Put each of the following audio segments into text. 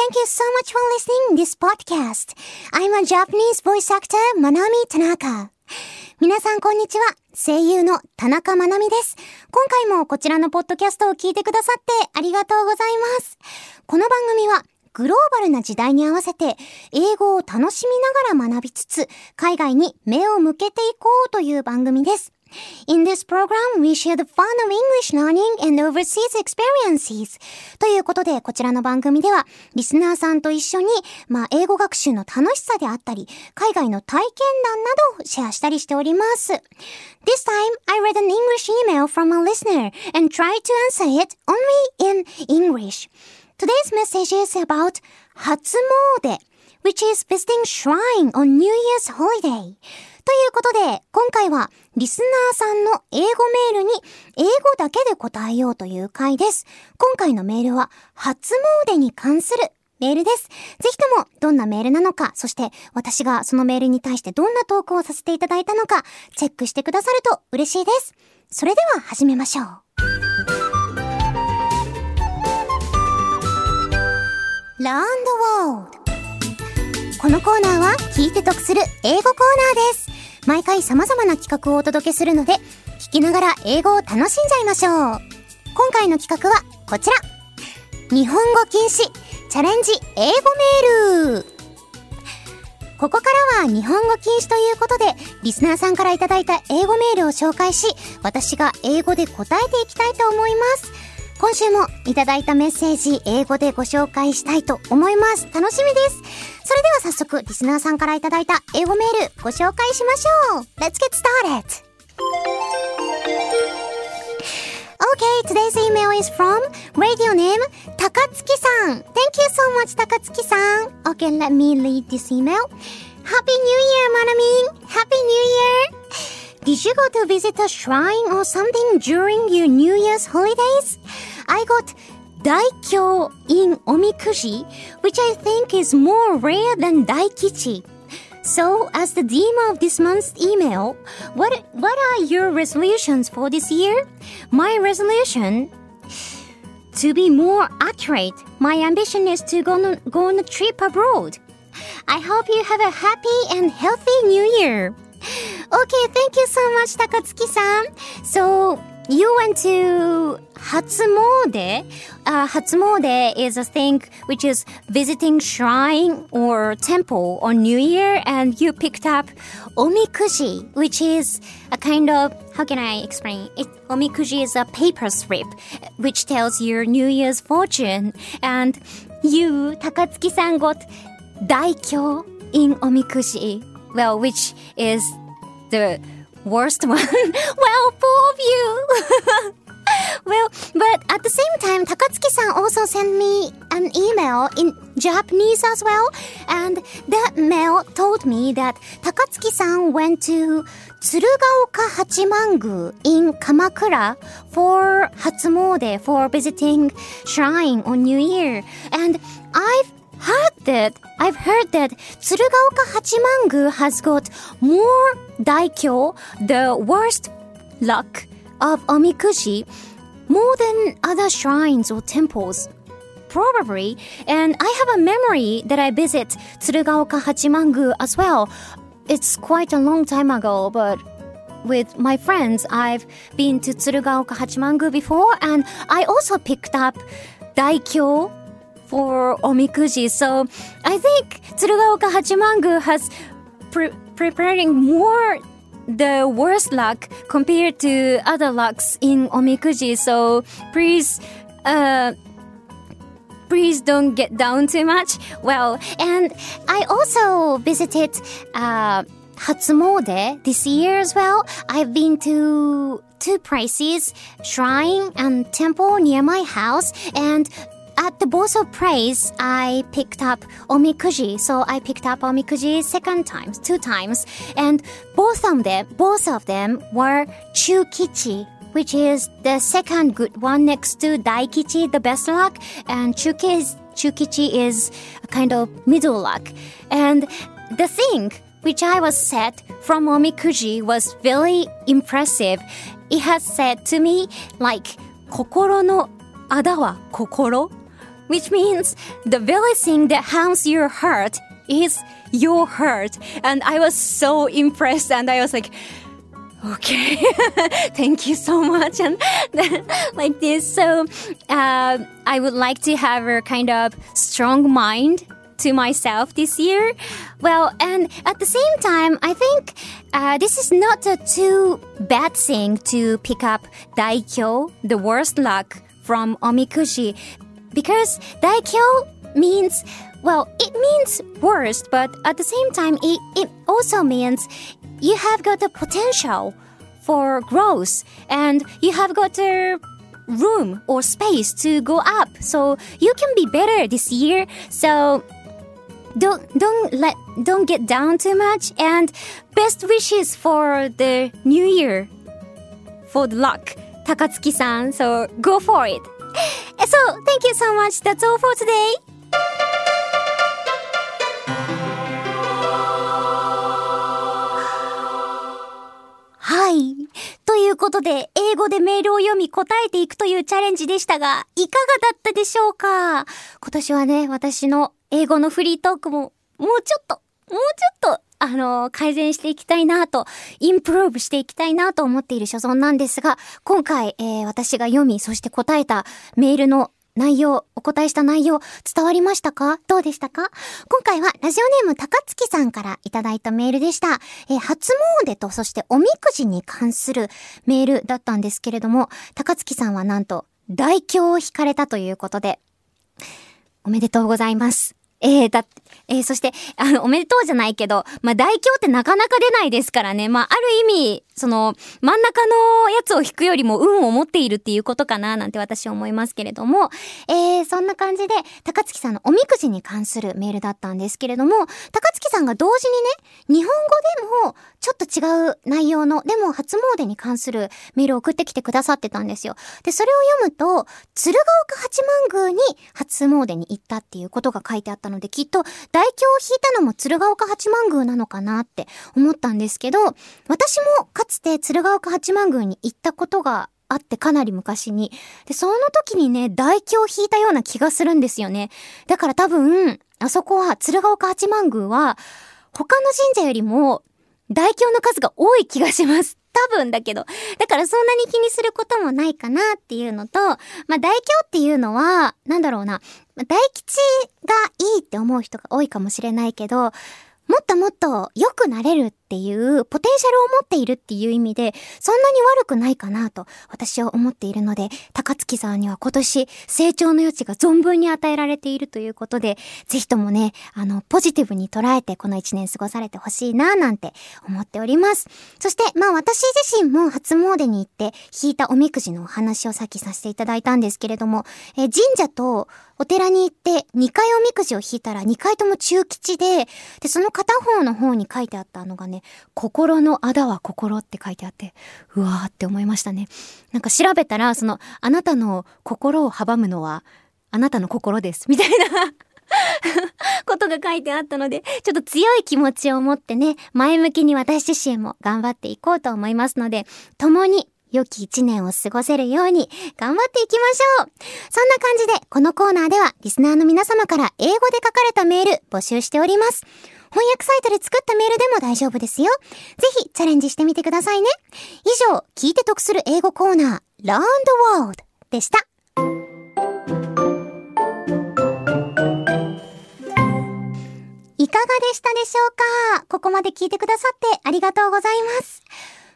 thank you so much for listening this podcast. I'm a Japanese voice actor, Manami Tanaka. 皆さんこんにちは。声優の田中まなみです。今回もこちらのポッドキャストを聞いてくださってありがとうございます。この番組はグローバルな時代に合わせて英語を楽しみながら学びつつ海外に目を向けていこうという番組です。In this program, we share the fun of English learning and overseas experiences. ということで、こちらの番組では、リスナーさんと一緒に、まあ、英語学習の楽しさであったり、海外の体験談などをシェアしたりしております。This time, I read an English email from a listener and tried to answer it only in English. Today's message is about 初詣 which is visiting shrine on New Year's holiday. ということで、今回はリスナーさんの英語メールに英語だけで答えようという回です。今回のメールは初詣に関するメールです。ぜひともどんなメールなのか、そして私がそのメールに対してどんなトークをさせていただいたのか、チェックしてくださると嬉しいです。それでは始めましょう。ランドワールドこのコーナーは聞いて得する英語コーナーです。毎回様々な企画をお届けするので、聞きながら英語を楽しんじゃいましょう。今回の企画はこちら。日本語禁止チャレンジ英語メールここからは日本語禁止ということで、リスナーさんからいただいた英語メールを紹介し、私が英語で答えていきたいと思います。今週もいただいたメッセージ、英語でご紹介したいと思います。楽しみです。それでは早速、リスナーさんからいただいた英語メール、ご紹介しましょう。Let's get started! Okay, today's email is from radio name 高月さん。Thank you so much, 高月さん。Okay, let me read this email. Happy New Year, Manamin! Happy New Year! Did you go to visit a shrine or something during your New Year's holidays? I got Daikyo in Omikuji, which I think is more rare than Daikichi. So, as the theme of this month's email, what what are your resolutions for this year? My resolution to be more accurate, my ambition is to go on, go on a trip abroad. I hope you have a happy and healthy new year. Okay, thank you so much, Takatsuki-san. So, you went to Hatsumode. Uh, Hatsumode is a thing which is visiting shrine or temple on New Year, and you picked up omikuji, which is a kind of how can I explain? It omikuji is a paper strip which tells your New Year's fortune, and you Takatsuki-san got daikyo in omikuji. Well, which is the worst one. well, poor of you. well, but at the same time, Takatsuki-san also sent me an email in Japanese as well. And that mail told me that Takatsuki-san went to Tsurugaoka Hachimangu in Kamakura for Hatsumode, for visiting shrine on New Year. And I've heard that I've heard that Tsurugaoka Hachimangu has got more daikyo, the worst luck of Omikushi, more than other shrines or temples. Probably, and I have a memory that I visit Tsurugaoka Hachimangu as well. It's quite a long time ago, but with my friends, I've been to Tsurugaoka Hachimangu before, and I also picked up daikyo for omikuji. So I think Tsurugaoka Hachimangu has pre- preparing more the worst luck compared to other lucks in omikuji. So please, uh, please don't get down too much. Well, and I also visited, uh, Hatsumode this year as well. I've been to two places, shrine and temple near my house, and at the both of praise, I picked up omikuji. So I picked up omikuji second times, two times, and both of them, both of them were chukichi, which is the second good one next to daikichi, the best luck, and chukichi, chukichi is a kind of middle luck. And the thing which I was set from omikuji was very impressive. It has said to me like 心のあだは心 which means the very thing that harms your heart is your heart. And I was so impressed and I was like, okay, thank you so much. And like this. So, uh, I would like to have a kind of strong mind to myself this year. Well, and at the same time, I think uh, this is not a too bad thing to pick up Daikyo, the worst luck from Omikushi, because Daikyo means well, it means worst, but at the same time, it, it also means you have got the potential for growth and you have got a room or space to go up. So you can be better this year. So don't don't let don't get down too much and best wishes for the new year for the luck takatsuki-san so go for it so thank you so much. That's all for today. はい。ということで、英語でメールを読み答えていくというチャレンジでしたが、いかがだったでしょうか？今年はね、私の英語のフリートークも、もうちょっと、もうちょっと、あの、改善していきたいなと、インプローブしていきたいなと思っている所存なんですが、今回、えー、私が読み、そして答えたメールの内容、お答えした内容、伝わりましたか？どうでしたか？今回はラジオネーム高月さんからいただいたメールでした。えー、初詣とそしておみくじに関するメールだったんですけれども、高月さんはなんと、大凶を引かれたということで、おめでとうございます。えー、だ、えー、そして、あの、おめでとうじゃないけど、まあ、大凶ってなかなか出ないですからね。まあ、ある意味、その、真ん中のやつを引くよりも運を持っているっていうことかな、なんて私思いますけれども、えー、そんな感じで、高月さんのおみくじに関するメールだったんですけれども、高月さんが同時にね、日本語でも、ちょっと違う内容の、でも初詣に関するメールを送ってきてくださってたんですよ。で、それを読むと、鶴岡八幡宮に初詣に行ったっていうことが書いてあったので、きっと大凶を引いたのも鶴岡八幡宮なのかなって思ったんですけど、私もかつて鶴岡八幡宮に行ったことがあってかなり昔に。で、その時にね、大凶を引いたような気がするんですよね。だから多分、あそこは鶴岡八幡宮は、他の神社よりも大凶の数が多い気がします。多分だけど。だからそんなに気にすることもないかなっていうのと、まあ大凶っていうのは、なんだろうな、大吉がいいって思う人が多いかもしれないけど、もっともっと良くなれるっていうポテンシャルを持っているっていう意味で、そんなに悪くないかなと私は思っているので、高月さんには今年成長の余地が存分に与えられているということで、ぜひともね、あの、ポジティブに捉えてこの一年過ごされてほしいななんて思っております。そして、まあ私自身も初詣に行って引いたおみくじのお話をさっきさせていただいたんですけれども、え神社とお寺に行って2回おみくじを引いたら2回とも中吉で、で、その片方の方に書いてあったのがね、心のあだは心って書いてあって、うわーって思いましたね。なんか調べたら、その、あなたの心を阻むのは、あなたの心です。みたいな ことが書いてあったので、ちょっと強い気持ちを持ってね、前向きに私自身も頑張っていこうと思いますので、共に良き一年を過ごせるように頑張っていきましょうそんな感じで、このコーナーではリスナーの皆様から英語で書かれたメール募集しております。翻訳サイトで作ったメールでも大丈夫ですよ。ぜひチャレンジしてみてくださいね。以上、聞いて得する英語コーナー、Learn the World でした。いかがでしたでしょうか？ここまで聞いてくださってありがとうございます。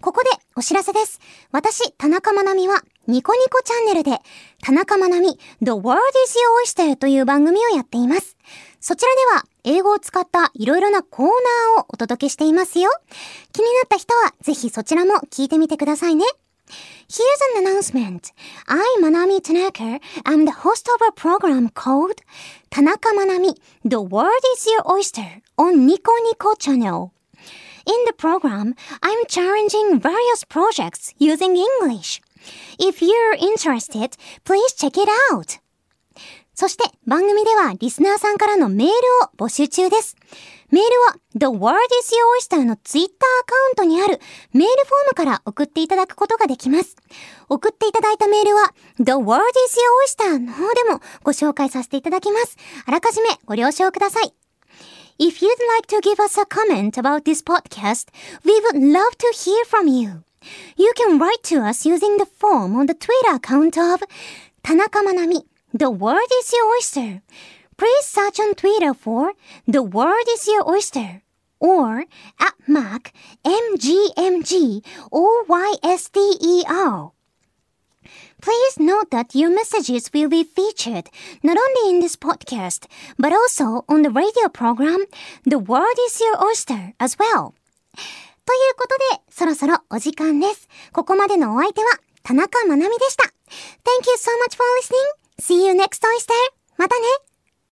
ここでお知らせです。私、田中まなみは、ニコニコチャンネルで、田中まなみ The World is Your Oyster という番組をやっています。そちらでは、英語を使ったいろいろなコーナーをお届けしていますよ。気になった人は、ぜひそちらも聞いてみてくださいね。Here's an announcement. I'm Manami Tanaka. I'm the host of a program called Tanaka Manami, The World is Your Oyster on Nico Nico channel. In the program, I'm challenging various projects using English. If you're interested, please check it out. そして番組ではリスナーさんからのメールを募集中です。メールは The World is Your Oyster の Twitter アカウントにあるメールフォームから送っていただくことができます。送っていただいたメールは The World is Your Oyster の方でもご紹介させていただきます。あらかじめご了承ください。If you'd like to give us a comment about this podcast, we would love to hear from you. You can write to us using the form on the Twitter account of Tanaka Manami. The world is your oyster. Please search on Twitter for The world is your oyster or at Mac MGMG oyster. Note that your messages will be featured not only in this podcast, but also on the radio program The World is Your Oyster as well. ということで、そろそろお時間です。ここまでのお相手は田中まなみでした。Thank you so much for listening. See you next oyster. またね。